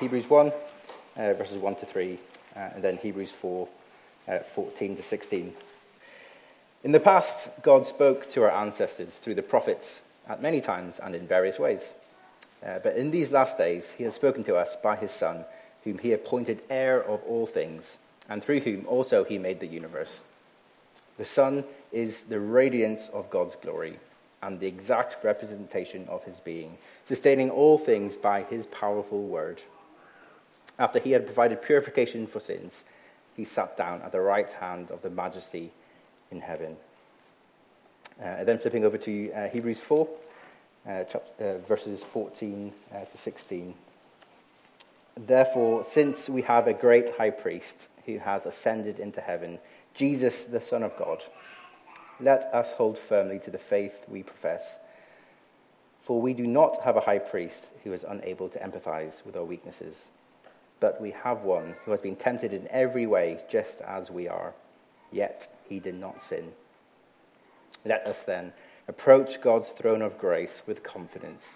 Hebrews 1, uh, verses 1 to 3, uh, and then Hebrews 4, uh, 14 to 16. In the past, God spoke to our ancestors through the prophets at many times and in various ways. Uh, but in these last days, he has spoken to us by his Son, whom he appointed heir of all things, and through whom also he made the universe. The Son is the radiance of God's glory and the exact representation of his being, sustaining all things by his powerful word. After he had provided purification for sins, he sat down at the right hand of the majesty in heaven. Uh, and then flipping over to uh, Hebrews 4, uh, uh verses 14 uh, to 16. Therefore, since we have a great high priest who has ascended into heaven, Jesus, the Son of God, let us hold firmly to the faith we profess. For we do not have a high priest who is unable to empathize with our weaknesses, but we have one who has been tempted in every way, just as we are, yet he did not sin. Let us then approach God's throne of grace with confidence,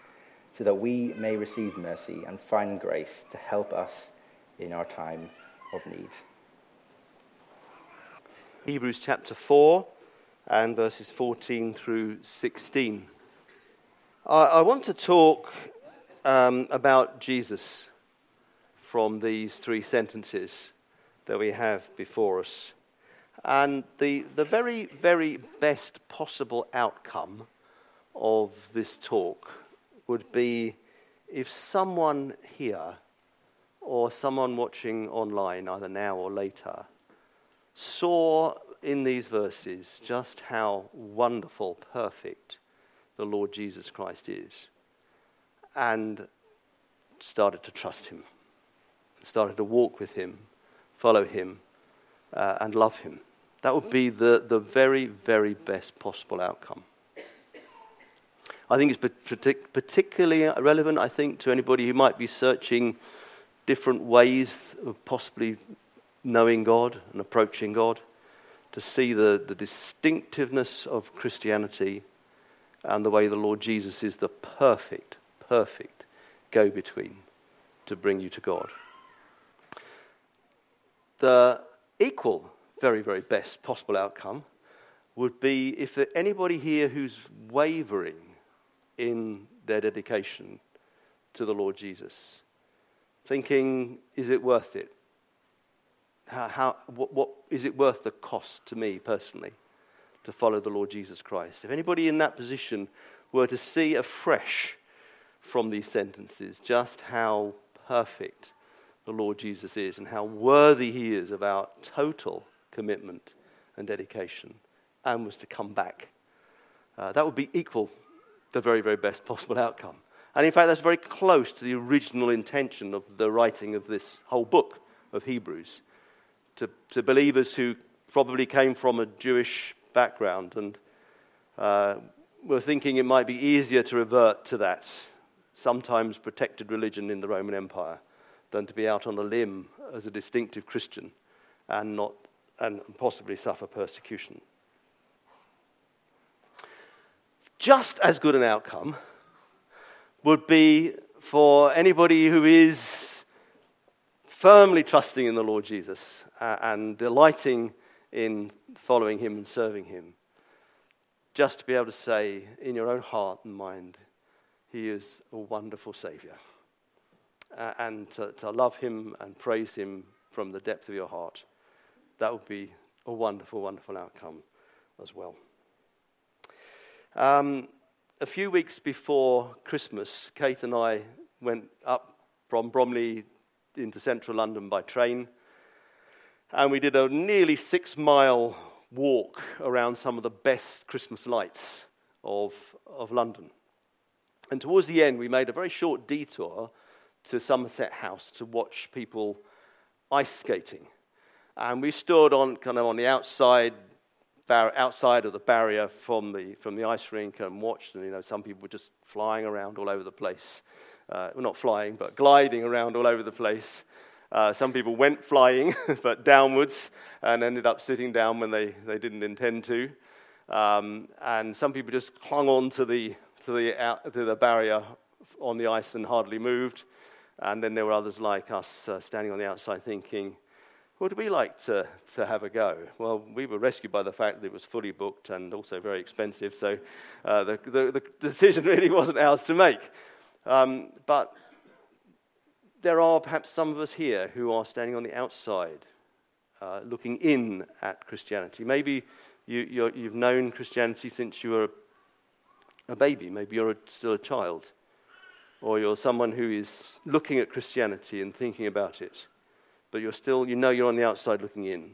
so that we may receive mercy and find grace to help us in our time of need. Hebrews chapter 4 and verses 14 through 16. I, I want to talk um, about Jesus from these three sentences that we have before us. And the, the very, very best possible outcome of this talk would be if someone here or someone watching online, either now or later, saw in these verses just how wonderful, perfect the Lord Jesus Christ is, and started to trust him, started to walk with him, follow him, uh, and love him. That would be the, the very, very best possible outcome. I think it's particularly relevant, I think, to anybody who might be searching different ways of possibly knowing God and approaching God to see the, the distinctiveness of Christianity and the way the Lord Jesus is the perfect, perfect go between to bring you to God. The equal, very, very best possible outcome would be if anybody here who's wavering in their dedication to the Lord Jesus, thinking, is it worth it? How, how, what, what is it worth the cost to me personally to follow the Lord Jesus Christ? If anybody in that position were to see afresh from these sentences just how perfect the Lord Jesus is and how worthy he is of our total commitment and dedication and was to come back, uh, that would be equal the very, very best possible outcome. And in fact, that's very close to the original intention of the writing of this whole book of Hebrews to, to believers who probably came from a Jewish background and uh, were thinking it might be easier to revert to that sometimes protected religion in the Roman Empire than to be out on a limb as a distinctive Christian and not and possibly suffer persecution. Just as good an outcome would be for anybody who is firmly trusting in the Lord Jesus uh, and delighting in following Him and serving Him. Just to be able to say in your own heart and mind, He is a wonderful Savior. Uh, and to, to love Him and praise Him from the depth of your heart. That would be a wonderful, wonderful outcome as well. Um, a few weeks before Christmas, Kate and I went up from Bromley into central London by train and we did a nearly six mile walk around some of the best Christmas lights of, of London. And towards the end, we made a very short detour to Somerset House to watch people ice skating. And we stood on kind of on the outside, bar- outside of the barrier from the, from the ice rink and watched. And you know, some people were just flying around all over the place. Uh, well, not flying, but gliding around all over the place. Uh, some people went flying, but downwards, and ended up sitting down when they, they didn't intend to. Um, and some people just clung on to the, to, the, to the barrier on the ice and hardly moved. And then there were others like us uh, standing on the outside thinking, would we like to, to have a go? Well, we were rescued by the fact that it was fully booked and also very expensive, so uh, the, the, the, decision really wasn't ours to make. Um, but there are perhaps some of us here who are standing on the outside, uh, looking in at Christianity. Maybe you, have known Christianity since you were a baby, maybe you're a, still a child, or you're someone who is looking at Christianity and thinking about it, but you're still, you know, you're on the outside looking in.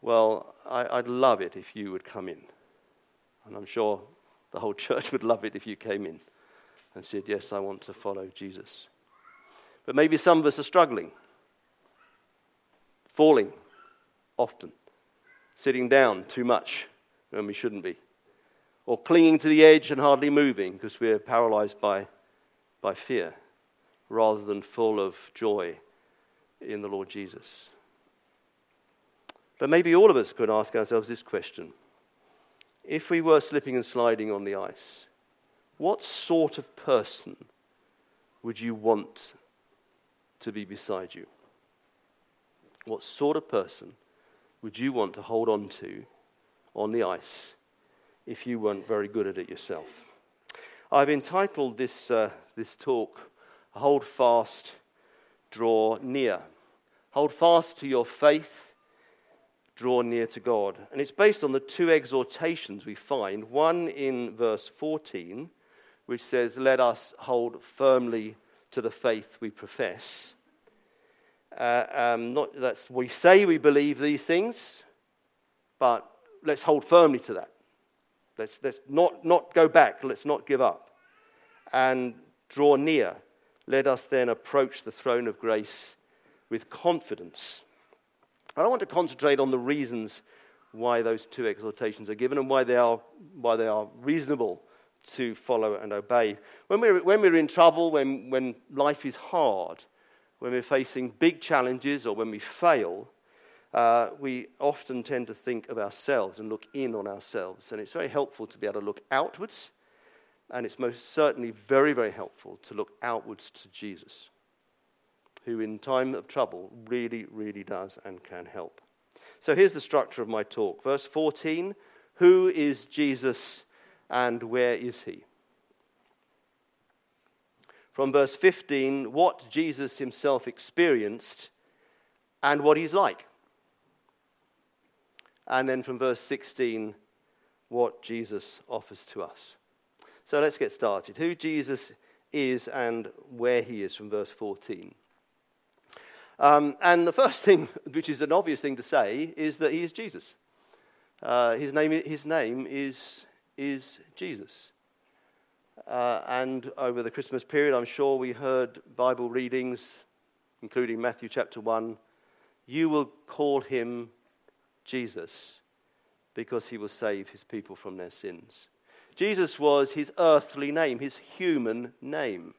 Well, I, I'd love it if you would come in. And I'm sure the whole church would love it if you came in and said, Yes, I want to follow Jesus. But maybe some of us are struggling, falling often, sitting down too much when we shouldn't be, or clinging to the edge and hardly moving because we're paralyzed by, by fear rather than full of joy in the Lord Jesus. But maybe all of us could ask ourselves this question if we were slipping and sliding on the ice, what sort of person would you want to be beside you? What sort of person would you want to hold on to on the ice if you weren't very good at it yourself? I've entitled this, uh, this talk, Hold Fast, Draw Near. Hold fast to your faith, draw near to God. And it's based on the two exhortations we find one in verse 14, which says, Let us hold firmly to the faith we profess. Uh, um, not that's we say we believe these things, but let's hold firmly to that. Let's, let's not, not go back. Let's not give up. And draw near. Let us then approach the throne of grace with confidence. I don't want to concentrate on the reasons why those two exhortations are given and why they are, why they are reasonable to follow and obey. When we're, when we're in trouble, when, when life is hard, when we're facing big challenges or when we fail, uh, we often tend to think of ourselves and look in on ourselves. And it's very helpful to be able to look outwards, and it's most certainly very, very helpful to look outwards to Jesus, who in time of trouble really, really does and can help. So here's the structure of my talk. Verse 14 Who is Jesus and where is he? From verse 15, what Jesus himself experienced and what he's like. And then from verse 16, what Jesus offers to us. So let's get started. Who Jesus is and where he is from verse 14. Um, and the first thing, which is an obvious thing to say, is that he is Jesus. Uh, his, name, his name is is Jesus. Uh, and over the Christmas period, I'm sure we heard Bible readings, including Matthew chapter 1. You will call him Jesus because he will save his people from their sins. Jesus was his earthly name, his human name.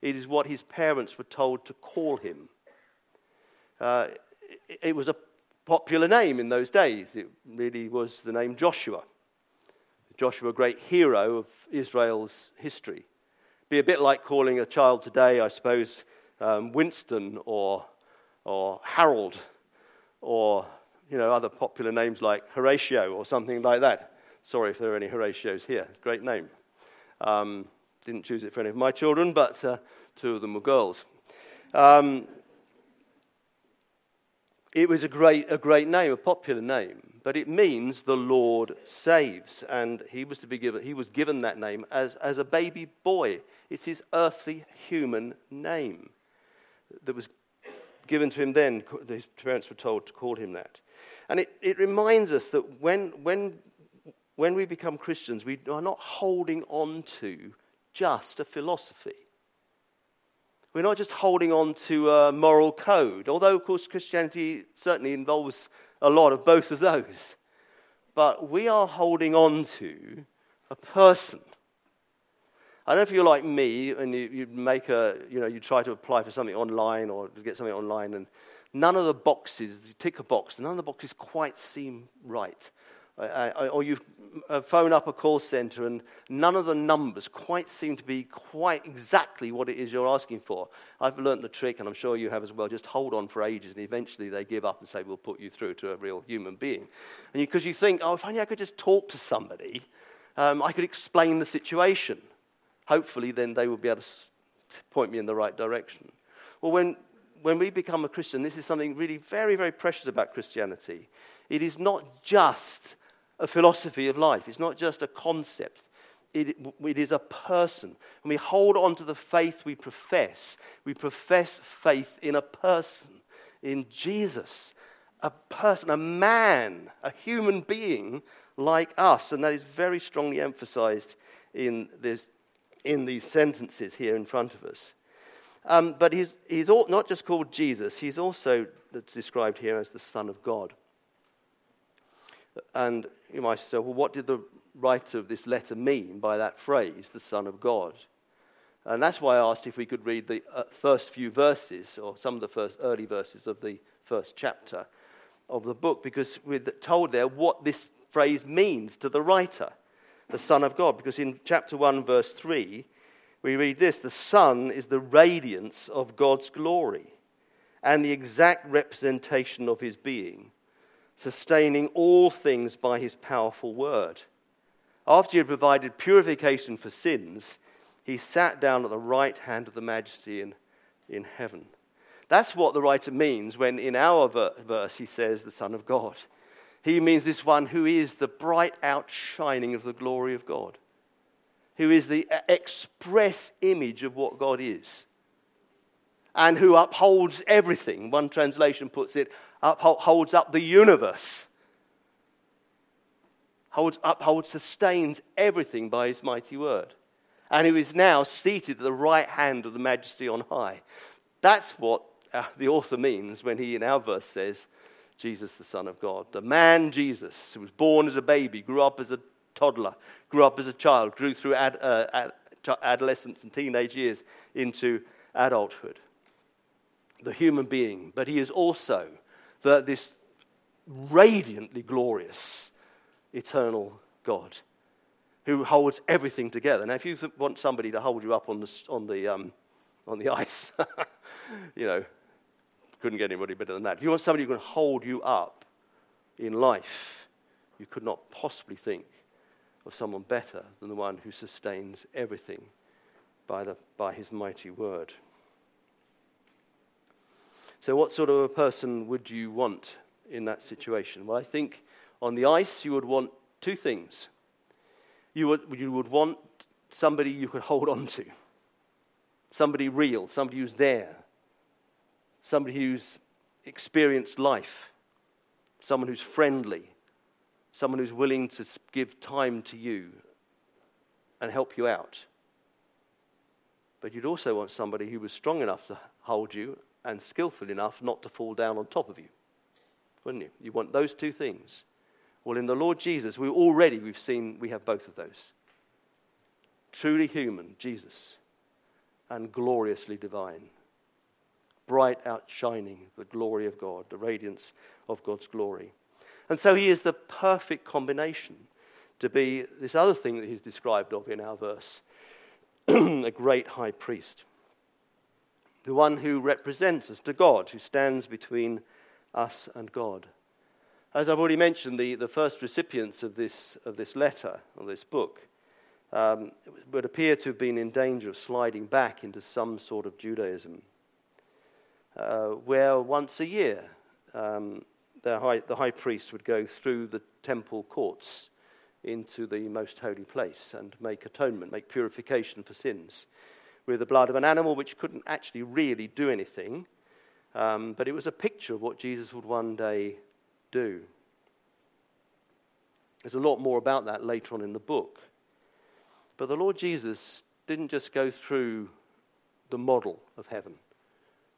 It is what his parents were told to call him. Uh, it was a popular name in those days. It really was the name Joshua. Joshua a great hero of Israel's history. Be a bit like calling a child today, I suppose, um, Winston or, or Harold or you know, other popular names like Horatio or something like that. Sorry if there are any Horatios here. Great name. Um, didn't choose it for any of my children, but uh, two of them were girls. Um, it was a great, a great name, a popular name but it means the Lord saves. And he was to be given, he was given that name as, as a baby boy. It's his earthly human name that was given to him then. His parents were told to call him that. And it, it reminds us that when, when, when we become Christians, we are not holding on to just a philosophy. We're not just holding on to a moral code, although, of course, Christianity certainly involves a lot of both of those. But we are holding on to a person. I don't know if you're like me and you, you make a, you know, you try to apply for something online or get something online and none of the boxes, you tick a box, none of the boxes quite seem right. or you phone up a call center and none of the numbers quite seem to be quite exactly what it is you're asking for. I've learned the trick, and I'm sure you have as well. Just hold on for ages, and eventually they give up and say, We'll put you through to a real human being. And because you, you, think, Oh, if only I could just talk to somebody, um, I could explain the situation. Hopefully, then they will be able to point me in the right direction. Well, when, when we become a Christian, this is something really very, very precious about Christianity. It is not just a philosophy of life, it's not just a concept. It, it is a person. When we hold on to the faith we profess, we profess faith in a person, in Jesus, a person, a man, a human being like us. And that is very strongly emphasized in, this, in these sentences here in front of us. Um, but he's, he's all, not just called Jesus, he's also described here as the Son of God. And you might say, well, what did the writer of this letter mean by that phrase, the Son of God? And that's why I asked if we could read the uh, first few verses, or some of the first early verses of the first chapter of the book, because we're told there what this phrase means to the writer, the Son of God. Because in chapter 1, verse 3, we read this The Son is the radiance of God's glory and the exact representation of his being, sustaining all things by his powerful word. After he had provided purification for sins, he sat down at the right hand of the majesty in, in heaven. That's what the writer means when in our verse he says, the Son of God. He means this one who is the bright outshining of the glory of God who is the express image of what God is and who upholds everything. One translation puts it, upholds up the universe, holds, upholds, sustains everything by his mighty word, and who is now seated at the right hand of the majesty on high. That's what uh, the author means when he, in our verse, says, Jesus, the Son of God. The man Jesus, who was born as a baby, grew up as a toddler, grew up as a child, grew through ad, uh, ad, adolescence and teenage years into adulthood. The human being, but he is also the, this radiantly glorious, eternal God who holds everything together. Now, if you want somebody to hold you up on the, on the, um, on the ice, you know, couldn't get anybody better than that. If you want somebody who can hold you up in life, you could not possibly think of someone better than the one who sustains everything by, the, by his mighty word. So, what sort of a person would you want in that situation? Well, I think on the ice you would want two things. You would, you would want somebody you could hold on to, somebody real, somebody who's there, somebody who's experienced life, someone who's friendly, someone who's willing to give time to you and help you out. But you'd also want somebody who was strong enough to hold you and skillful enough not to fall down on top of you. Wouldn't you? You want those two things. Well, in the Lord Jesus, we already we've seen we have both of those. Truly human, Jesus, and gloriously divine. Bright outshining the glory of God, the radiance of God's glory. And so he is the perfect combination to be this other thing that he's described of in our verse a great high priest. The one who represents us to God, who stands between us and God. As I've already mentioned, the, the first recipients of this, of this letter, of this book, um, would appear to have been in danger of sliding back into some sort of Judaism, uh, where once a year um, the high, the high priest would go through the temple courts into the most holy place and make atonement, make purification for sins with the blood of an animal which couldn't actually really do anything, um, but it was a picture of what Jesus would one day do. There's a lot more about that later on in the book. But the Lord Jesus didn't just go through the model of heaven,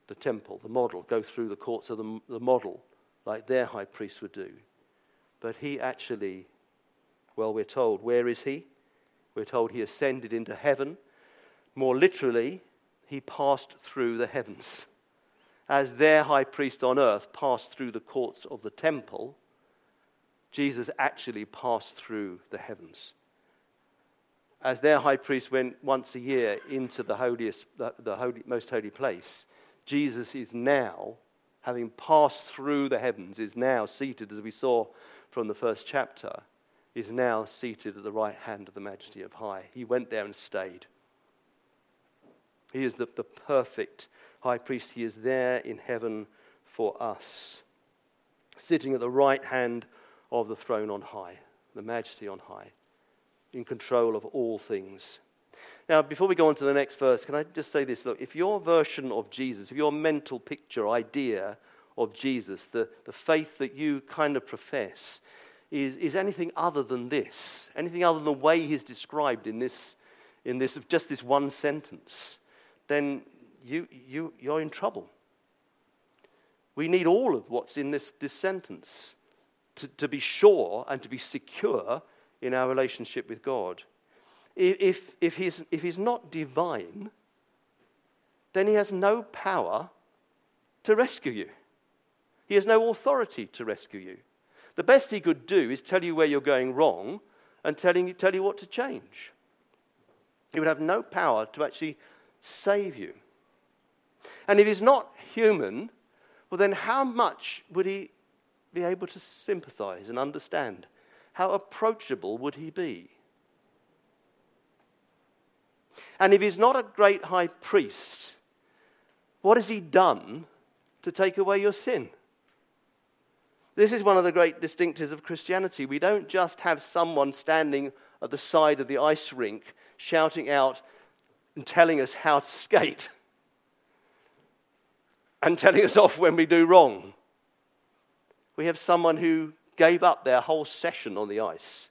the temple, the model, go through the courts of the, the model like their high priest would do. But he actually, well, we're told, where is he? We're told he ascended into heaven. More literally, he passed through the heavens. As their high priest on earth passed through the courts of the temple, Jesus actually passed through the heavens. As their high priest went once a year into the holiest, the, the holy, most holy place, Jesus is now, having passed through the heavens, is now seated, as we saw from the first chapter, is now seated at the right hand of the majesty of high. He went there and stayed. He is the, the perfect high priest. He is there in heaven for us, sitting at the right hand of the throne on high, the majesty on high, in control of all things. Now, before we go on to the next verse, can I just say this? Look, if your version of Jesus, if your mental picture, idea of Jesus, the, the faith that you kind of profess, is, is anything other than this, anything other than the way he's described in this, in this just this one sentence, then you, you, you're in trouble. We need all of what's in this, this sentence to, to be sure and to be secure in our relationship with God. If, if, he's, if he's not divine, then he has no power to rescue you. He has no authority to rescue you. The best he could do is tell you where you're going wrong and telling you, tell you what to change. He would have no power to actually save you. And if he's not human, well, then how much would he be able to sympathize and understand? How approachable would he be? And if he's not a great high priest, what has he done to take away your sin? This is one of the great distinctives of Christianity. We don't just have someone standing at the side of the ice rink shouting out and telling us how to skate and telling us off when we do wrong. We have someone who gave up their whole session on the ice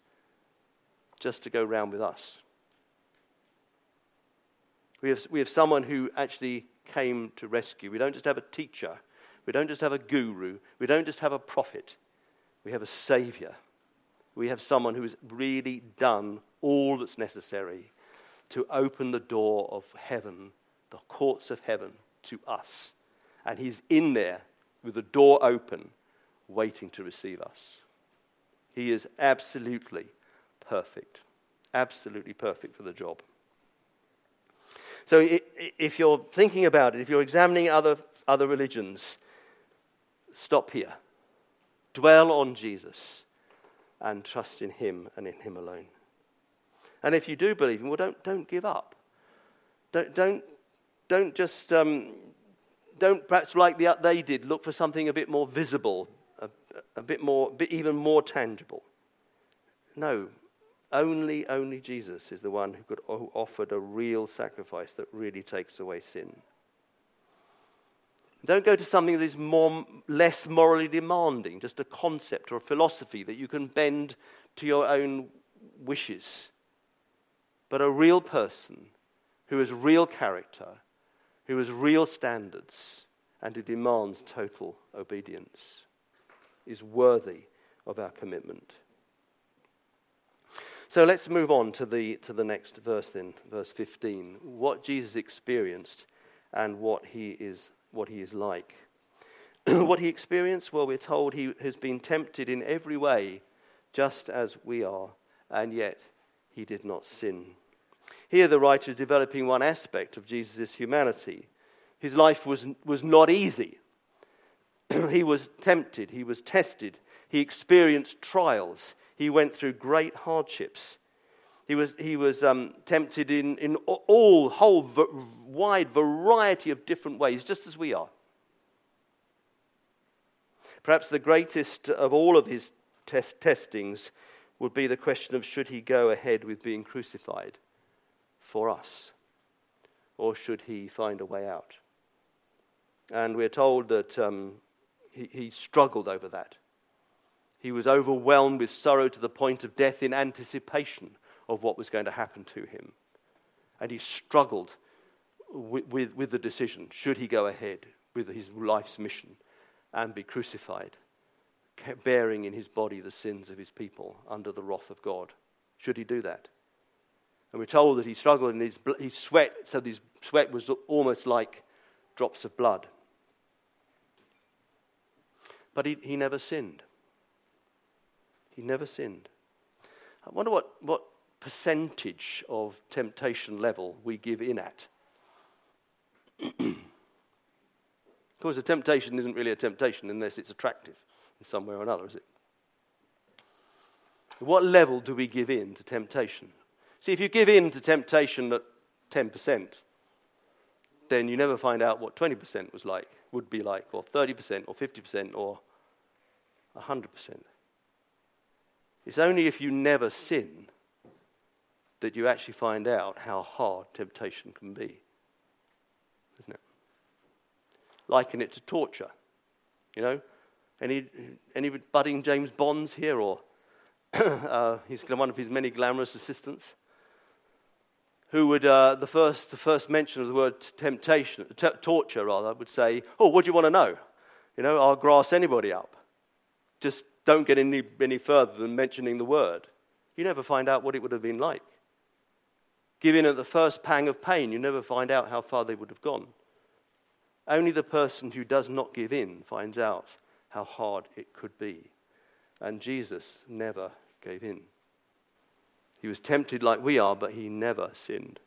just to go round with us. We have, we have someone who actually came to rescue. We don't just have a teacher we don't just have a guru. We don't just have a prophet. We have a savior. We have someone who has really done all that's necessary to open the door of heaven, the courts of heaven, to us. And he's in there with the door open, waiting to receive us. He is absolutely perfect. Absolutely perfect for the job. So, if you're thinking about it, if you're examining other, other religions, Stop here. Dwell on Jesus and trust in Him and in Him alone. And if you do believe Him, well, don't, don't give up. Don't, don't, don't just, um, don't perhaps like the, they did, look for something a bit more visible, a, a bit more, bit even more tangible. No, only, only Jesus is the one who could who offered a real sacrifice that really takes away sin. Don't go to something that is more, less morally demanding, just a concept or a philosophy that you can bend to your own wishes. But a real person who has real character, who has real standards, and who demands total obedience is worthy of our commitment. So let's move on to the, to the next verse then, verse 15. What Jesus experienced and what he is what he is like. what he experienced? Well, we're told he has been tempted in every way, just as we are, and yet he did not sin. Here, the writer is developing one aspect of Jesus' humanity. His life was, was not easy. he was tempted, he was tested, he experienced trials, he went through great hardships. He was, he was um, tempted in, in all, whole v- wide variety of different ways, just as we are. Perhaps the greatest of all of his test- testings would be the question of should he go ahead with being crucified for us, or should he find a way out? And we're told that um, he, he struggled over that. He was overwhelmed with sorrow to the point of death in anticipation of what was going to happen to him. And he struggled with, with, with the decision should he go ahead with his life's mission and be crucified, bearing in his body the sins of his people under the wrath of God? Should he do that? And we're told that he struggled and his, his sweat, so his sweat was almost like drops of blood. But he, he never sinned. He never sinned. I wonder what, what percentage of temptation level we give in at. of course, a temptation isn't really a temptation unless it's attractive in some way or another, is it? What level do we give in to temptation? See, if you give in to temptation at 10%, then you never find out what 20% was like, would be like, or 30%, or 50%, or 100%. It's only if you never sin that you actually find out how hard temptation can be. Isn't it? Liken it to torture. You know? Any, any budding James Bonds here, or uh, he's one of his many glamorous assistants? Who would, uh, the, first, the first mention of the word temptation, t- torture rather, would say, Oh, what do you want to know? You know, I'll grass anybody up. Just don't get any, any further than mentioning the word. You never find out what it would have been like. Give in at the first pang of pain, you never find out how far they would have gone. Only the person who does not give in finds out how hard it could be. And Jesus never gave in. He was tempted like we are, but he never sinned.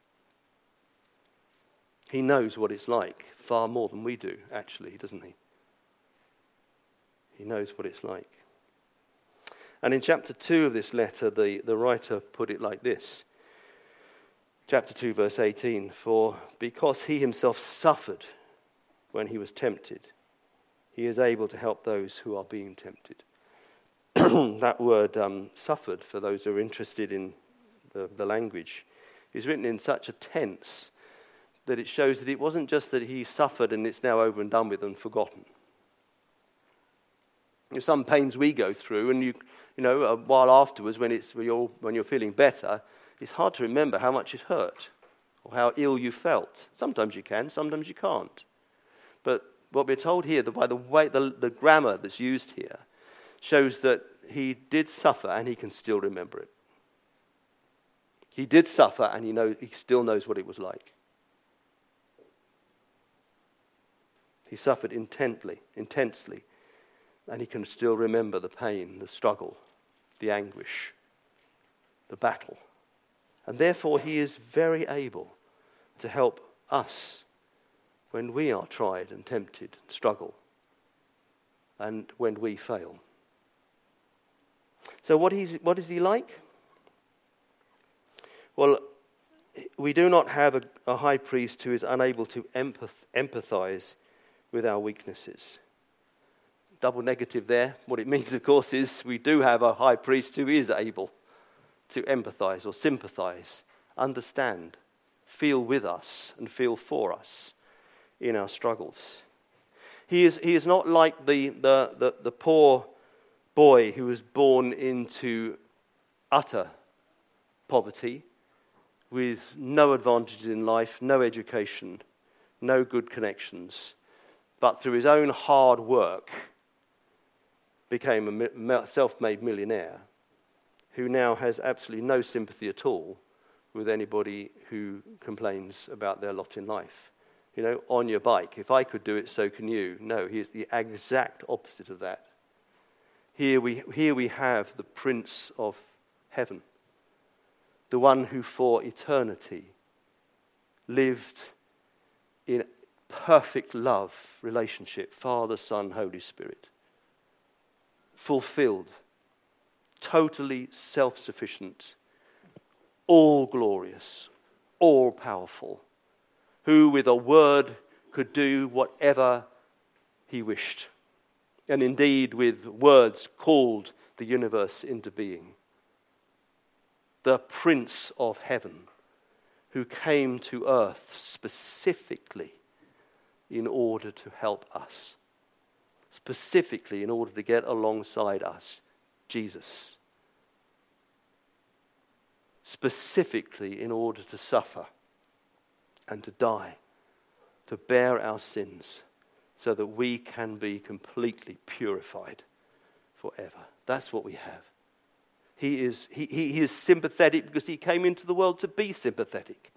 He knows what it's like far more than we do, actually, doesn't he? He knows what it's like. And in chapter 2 of this letter, the, the writer put it like this chapter 2, verse 18 For because he himself suffered when he was tempted, he is able to help those who are being tempted. that word um, suffered, for those who are interested in the, the language, is written in such a tense that it shows that it wasn't just that he suffered and it's now over and done with and forgotten. There's some pains we go through, and you, you know, a while afterwards, when, it's, when, you're, when you're feeling better, it's hard to remember how much it hurt or how ill you felt. Sometimes you can, sometimes you can't. But what we're told here, by the way, the, the grammar that's used here, shows that he did suffer and he can still remember it. He did suffer and he, knows, he still knows what it was like. He suffered intently, intensely, and he can still remember the pain, the struggle, the anguish, the battle. And therefore, he is very able to help us when we are tried and tempted, struggle, and when we fail. So, what is, what is he like? Well, we do not have a, a high priest who is unable to empath, empathize with our weaknesses. Double negative there. What it means, of course, is we do have a high priest who is able to empathize or sympathize, understand, feel with us, and feel for us in our struggles. He is, he is not like the, the, the, the poor boy who was born into utter poverty with no advantages in life, no education, no good connections, but through his own hard work became a self made millionaire who now has absolutely no sympathy at all with anybody who complains about their lot in life. You know, on your bike, if I could do it, so can you. No, he is the exact opposite of that. Here we, here we have the Prince of Heaven, the one who for eternity lived in perfect love relationship Father, Son, Holy Spirit, fulfilled totally self sufficient, all glorious, all powerful, who with a word could do whatever he wished, and indeed with words called the universe into being. The Prince of Heaven, who came to earth specifically in order to help us, specifically in order to get alongside us Jesus, specifically in order to suffer and to die, to bear our sins, so that we can be completely purified forever. That's what we have. He is, he, he, is sympathetic because he came into the world to be sympathetic.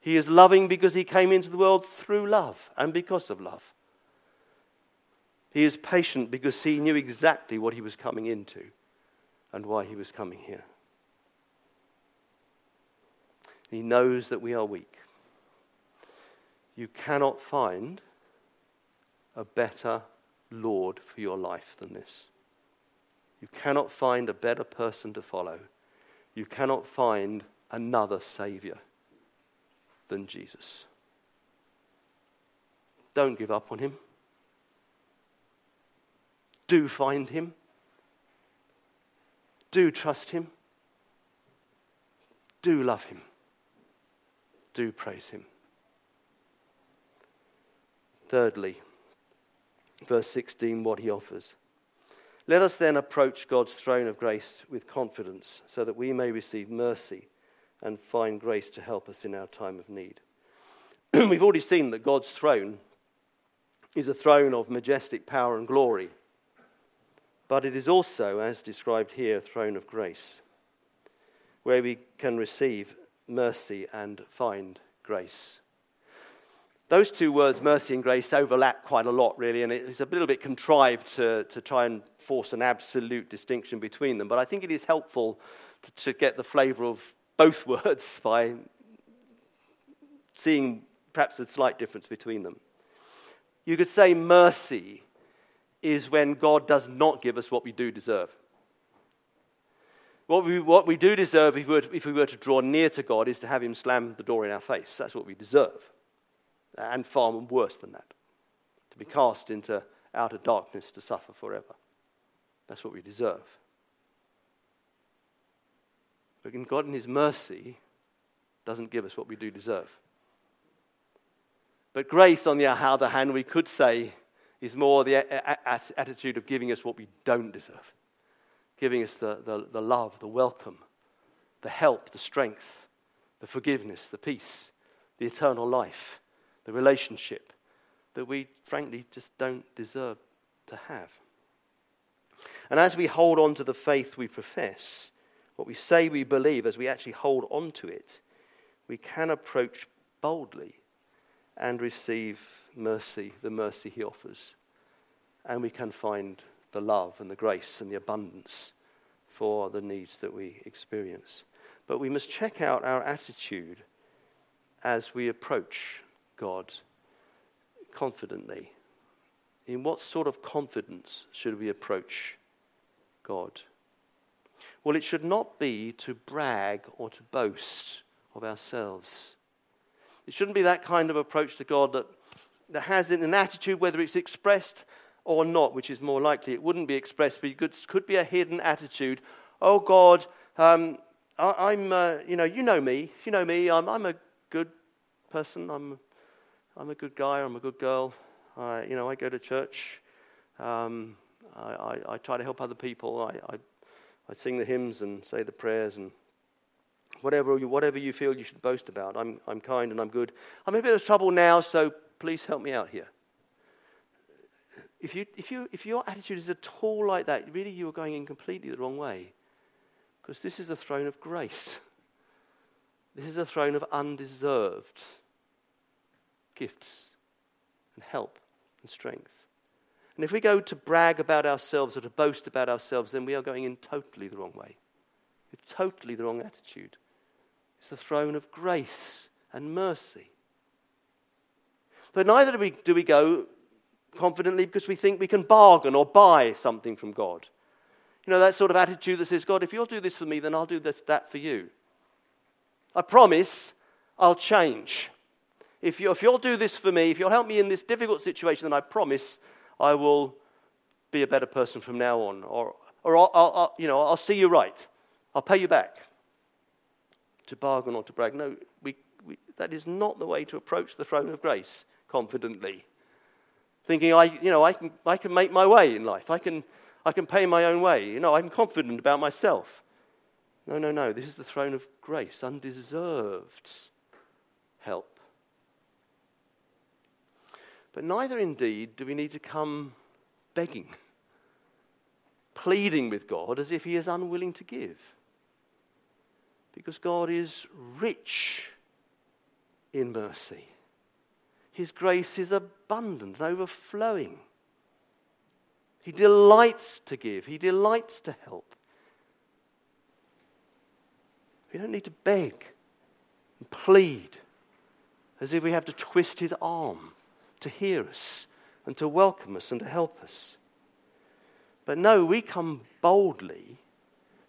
He is loving because he came into the world through love and because of love. He is patient because he knew exactly what he was coming into and why he was coming here. He knows that we are weak. You cannot find a better Lord for your life than this. You cannot find a better person to follow. You cannot find another Savior than Jesus. Don't give up on him. Do find him. Do trust him. Do love him. Do praise him. Thirdly, verse 16, what he offers. Let us then approach God's throne of grace with confidence so that we may receive mercy and find grace to help us in our time of need. We've already seen that God's throne is a throne of majestic power and glory, but it is also, as described here, a throne of grace, where we can receive mercy and find grace. Those two words, mercy and grace, overlap quite a lot, really, and it's a little bit contrived to, to try and force an absolute distinction between them. But I think it is helpful to, to get the flavour of both words by seeing perhaps a slight difference between them. You could say mercy is when God does not give us what we do deserve. What we, what we do deserve if we, were, if we were to draw near to God is to have Him slam the door in our face. That's what we deserve. And far worse than that. To be cast into outer darkness to suffer forever. That's what we deserve. But God, in His mercy, doesn't give us what we do deserve. But grace, on the other hand, we could say, is more the attitude of giving us what we don't deserve, giving us the, the, the love, the welcome, the help, the strength, the forgiveness, the peace, the eternal life, the relationship that we, frankly, just don't deserve to have. And as we hold on to the faith we profess, what we say we believe, as we actually hold on to it, we can approach boldly and receive mercy, the mercy he offers. And we can find the love and the grace and the abundance for the needs that we experience. But we must check out our attitude as we approach God confidently. In what sort of confidence should we approach God? Well, it should not be to brag or to boast of ourselves. It shouldn't be that kind of approach to God that, that has an attitude, whether it's expressed or not, which is more likely. It wouldn't be expressed, but it could, be a hidden attitude. Oh, God, um, I, am uh, you know, you know me. You know me. I'm, I'm a good person. I'm, I'm a good guy. I'm a good girl. I, you know, I go to church. Um, I, I, I, try to help other people. I, I I sing the hymns and say the prayers and whatever you, whatever you feel you should boast about. I'm, I'm kind and I'm good. I'm in a bit of trouble now, so please help me out here. If, you, if, you, if your attitude is at all like that, really you are going in completely the wrong way. Because this is the throne of grace. This is a throne of undeserved gifts and help and strength. And if we go to brag about ourselves or to boast about ourselves, then we are going in totally the wrong way, with totally the wrong attitude. It's the throne of grace and mercy. But neither do we, do we go confidently because we think we can bargain or buy something from God. You know, that sort of attitude that says, God, if you'll do this for me, then I'll do this, that for you. I promise I'll change. If, you, if you'll do this for me, if you'll help me in this difficult situation, then I promise I will be a better person from now on. Or, or I'll, I'll, you know, I'll see you right. I'll pay you back. To bargain or to brag. No, we, we, that is not the way to approach the throne of grace confidently. Thinking, I, you know, I, can, I can make my way in life. I can, I can pay my own way. You know, I'm confident about myself. No, no, no. This is the throne of grace, undeserved help. But neither indeed do we need to come begging, pleading with God as if He is unwilling to give. Because God is rich in mercy, His grace is abundant and overflowing. He delights to give, He delights to help. We don't need to beg and plead as if we have to twist His arm to hear us and to welcome us and to help us. But no, we come boldly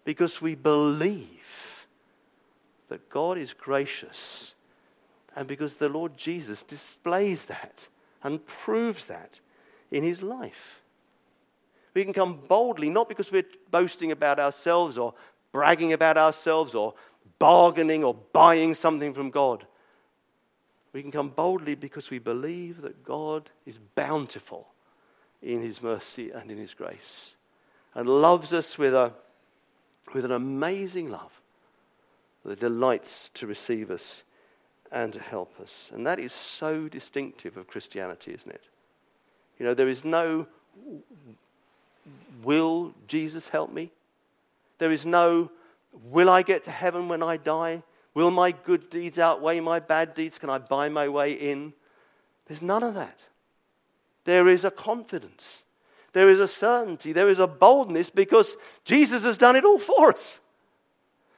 because we believe that God is gracious and because the Lord Jesus displays that and proves that in his life. We can come boldly, not because we're boasting about ourselves or bragging about ourselves or bargaining or buying something from God. We can come boldly because we believe that God is bountiful in his mercy and in his grace and loves us with, a, with an amazing love that delights to receive us and to help us. And that is so distinctive of Christianity, isn't it? You know, there is no, will Jesus help me? There is no, will I get to heaven when I die? Will my good deeds outweigh my bad deeds? Can I buy my way in? There's none of that. There is a confidence. There is a certainty. There is a boldness because Jesus has done it all for us.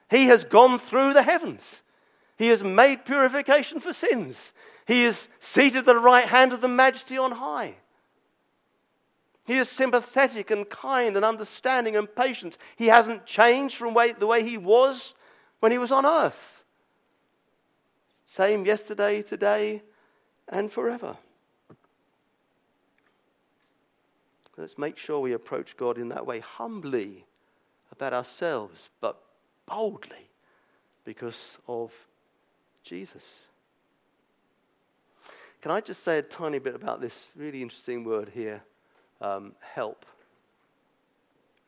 He has gone through the heavens. He has made purification for sins. He is seated at the right hand of the majesty on high. He is sympathetic and kind and understanding and patient. He hasn't changed from the way he was when he was on earth. Same yesterday, today, and forever. Let's make sure we approach God in that way, humbly about ourselves, but boldly because of Jesus. Can I just say a tiny bit about this really interesting word here um, help?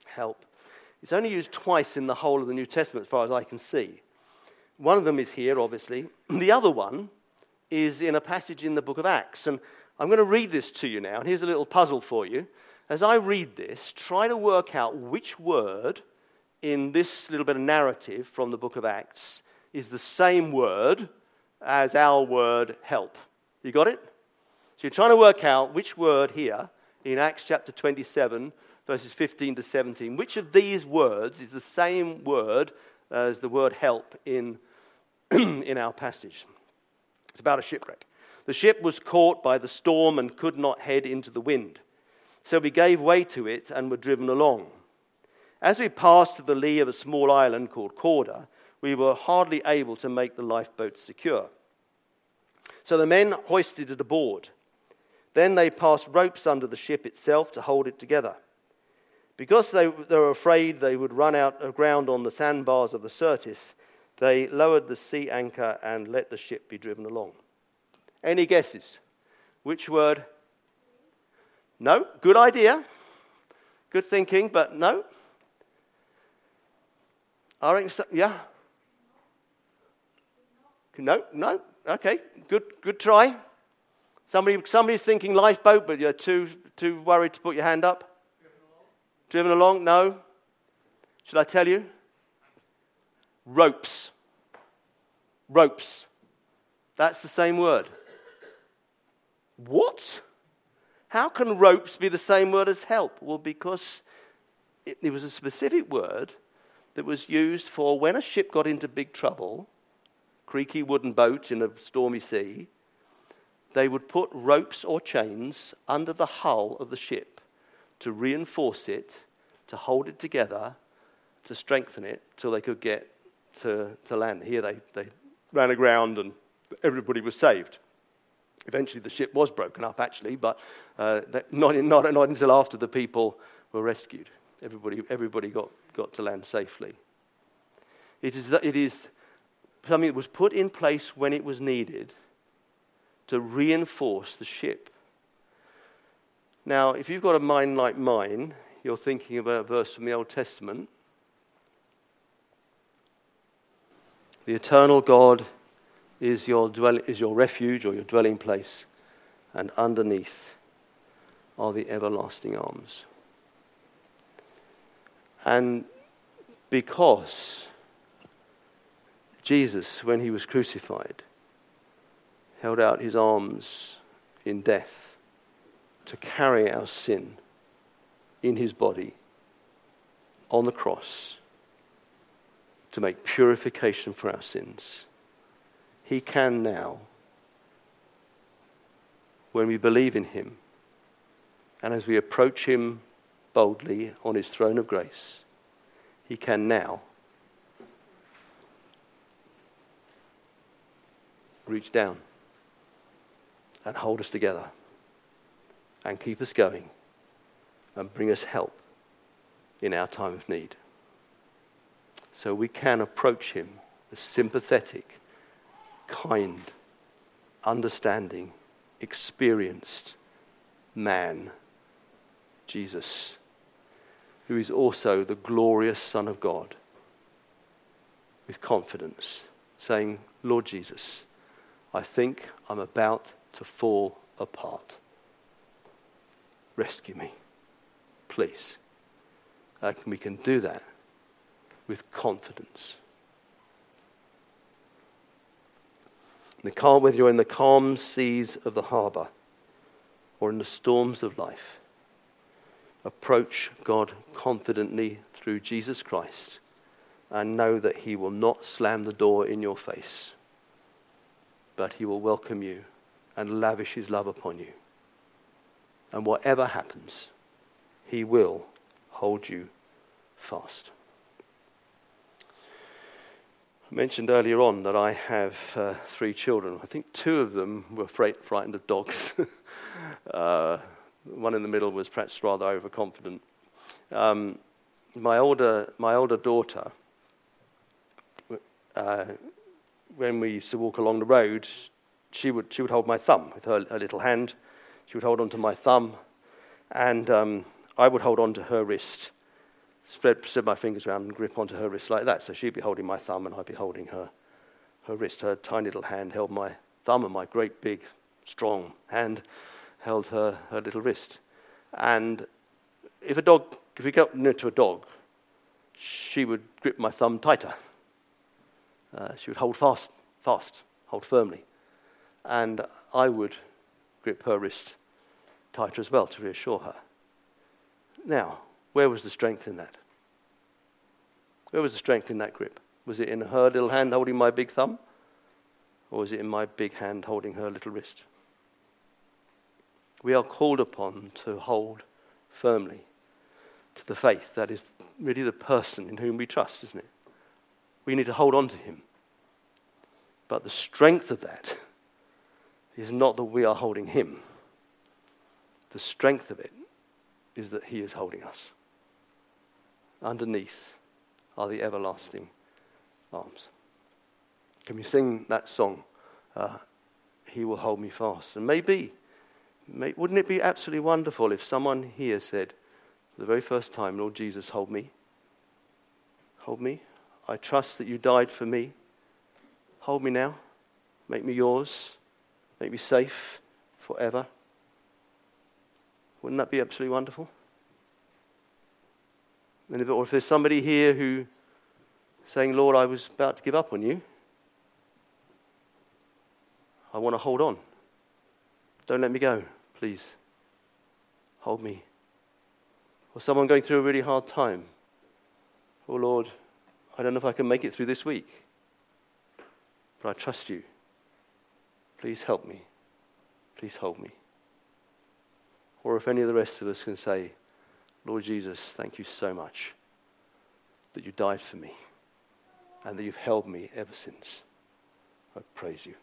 Help. It's only used twice in the whole of the New Testament, as far as I can see. One of them is here, obviously. The other one is in a passage in the book of Acts. And I'm going to read this to you now. And here's a little puzzle for you. As I read this, try to work out which word in this little bit of narrative from the book of Acts is the same word as our word help. You got it? So you're trying to work out which word here in Acts chapter 27, verses 15 to 17, which of these words is the same word as the word help in in our passage. It's about a shipwreck. The ship was caught by the storm and could not head into the wind. So we gave way to it and were driven along. As we passed to the lee of a small island called Cauda, we were hardly able to make the lifeboat secure. So the men hoisted it aboard. Then they passed ropes under the ship itself to hold it together. Because they, they were afraid they would run out aground on the sandbars of the Syrtis, they lowered the sea anchor and let the ship be driven along. Any guesses? Which word? No? Good idea. Good thinking, but no. I reckon, yeah. No, no. Okay, good, good try. Somebody, somebody's thinking lifeboat, but you're too, too worried to put your hand up. Driven along? No. Should I tell you? Ropes. Ropes. That's the same word. What? How can ropes be the same word as help? Well, because it, it was a specific word that was used for when a ship got into big trouble, creaky wooden boat in a stormy sea, they would put ropes or chains under the hull of the ship to reinforce it, to hold it together, to strengthen it till they could get to, to land. Here they, they ran aground and everybody was saved. Eventually, the ship was broken up, actually, but uh, not, not, not until after the people were rescued. Everybody, everybody got, got to land safely. It is, it is something that was put in place when it was needed to reinforce the ship. Now, if you've got a mind like mine, you're thinking about a verse from the Old Testament. The eternal God is your, dwell- is your refuge or your dwelling place, and underneath are the everlasting arms. And because Jesus, when he was crucified, held out his arms in death to carry our sin in his body on the cross to make purification for our sins, he can now, when we believe in him, and as we approach him boldly on his throne of grace, he can now reach down and hold us together and keep us going and bring us help in our time of need. So we can approach him as sympathetic, kind, understanding, experienced man, Jesus, who is also the glorious Son of God, with confidence, saying, Lord Jesus, I think I'm about to fall apart. Rescue me, please. Uh, we can do that with confidence. The calm, whether you're in the calm seas of the harbor or in the storms of life, approach God confidently through Jesus Christ and know that He will not slam the door in your face, but He will welcome you and lavish His love upon you. And whatever happens, He will hold you fast. I mentioned earlier on that I have uh, three children. I think two of them were frightened of dogs. uh, one in the middle was perhaps rather overconfident. Um, my older, my older daughter, uh, when we used to walk along the road, she would, she would hold my thumb with her, her little hand. She would hold onto my thumb, and um, I would hold onto her wrist, spread, spread my fingers around and grip onto her wrist like that. So she'd be holding my thumb, and I'd be holding her, her wrist. Her tiny little hand held my thumb, and my great big, strong hand held her, her little wrist. And if a dog, if we got near to a dog, she would grip my thumb tighter. Uh, she would hold fast, fast, hold firmly. And I would grip her wrist tighter as well to reassure her. Now, where was the strength in that? Where was the strength in that grip? Was it in her little hand holding my big thumb? Or was it in my big hand holding her little wrist? we are called upon to hold firmly to the faith that is really the person in whom we trust, isn't it? We need to hold on to him. But the strength of that is not that we are holding him. The strength of it is that he is holding us. Underneath are the everlasting arms. Can we sing that song? Uh, he will hold me fast. And maybe wouldn't it be absolutely wonderful if someone here said, for the very first time, Lord Jesus, hold me? Hold me. I trust that you died for me. Hold me now. Make me yours. Make me safe forever. Wouldn't that be absolutely wonderful? And if, or if there's somebody here who saying, Lord, I was about to give up on you, I want to hold on. Don't let me go, please. Hold me. Or someone going through a really hard time. Oh Lord, I don't know if I can make it through this week, but I trust you. Please help me. Please hold me. Or if any of the rest of us can say, Lord Jesus, thank you so much that you died for me and that you've held me ever since. I praise you.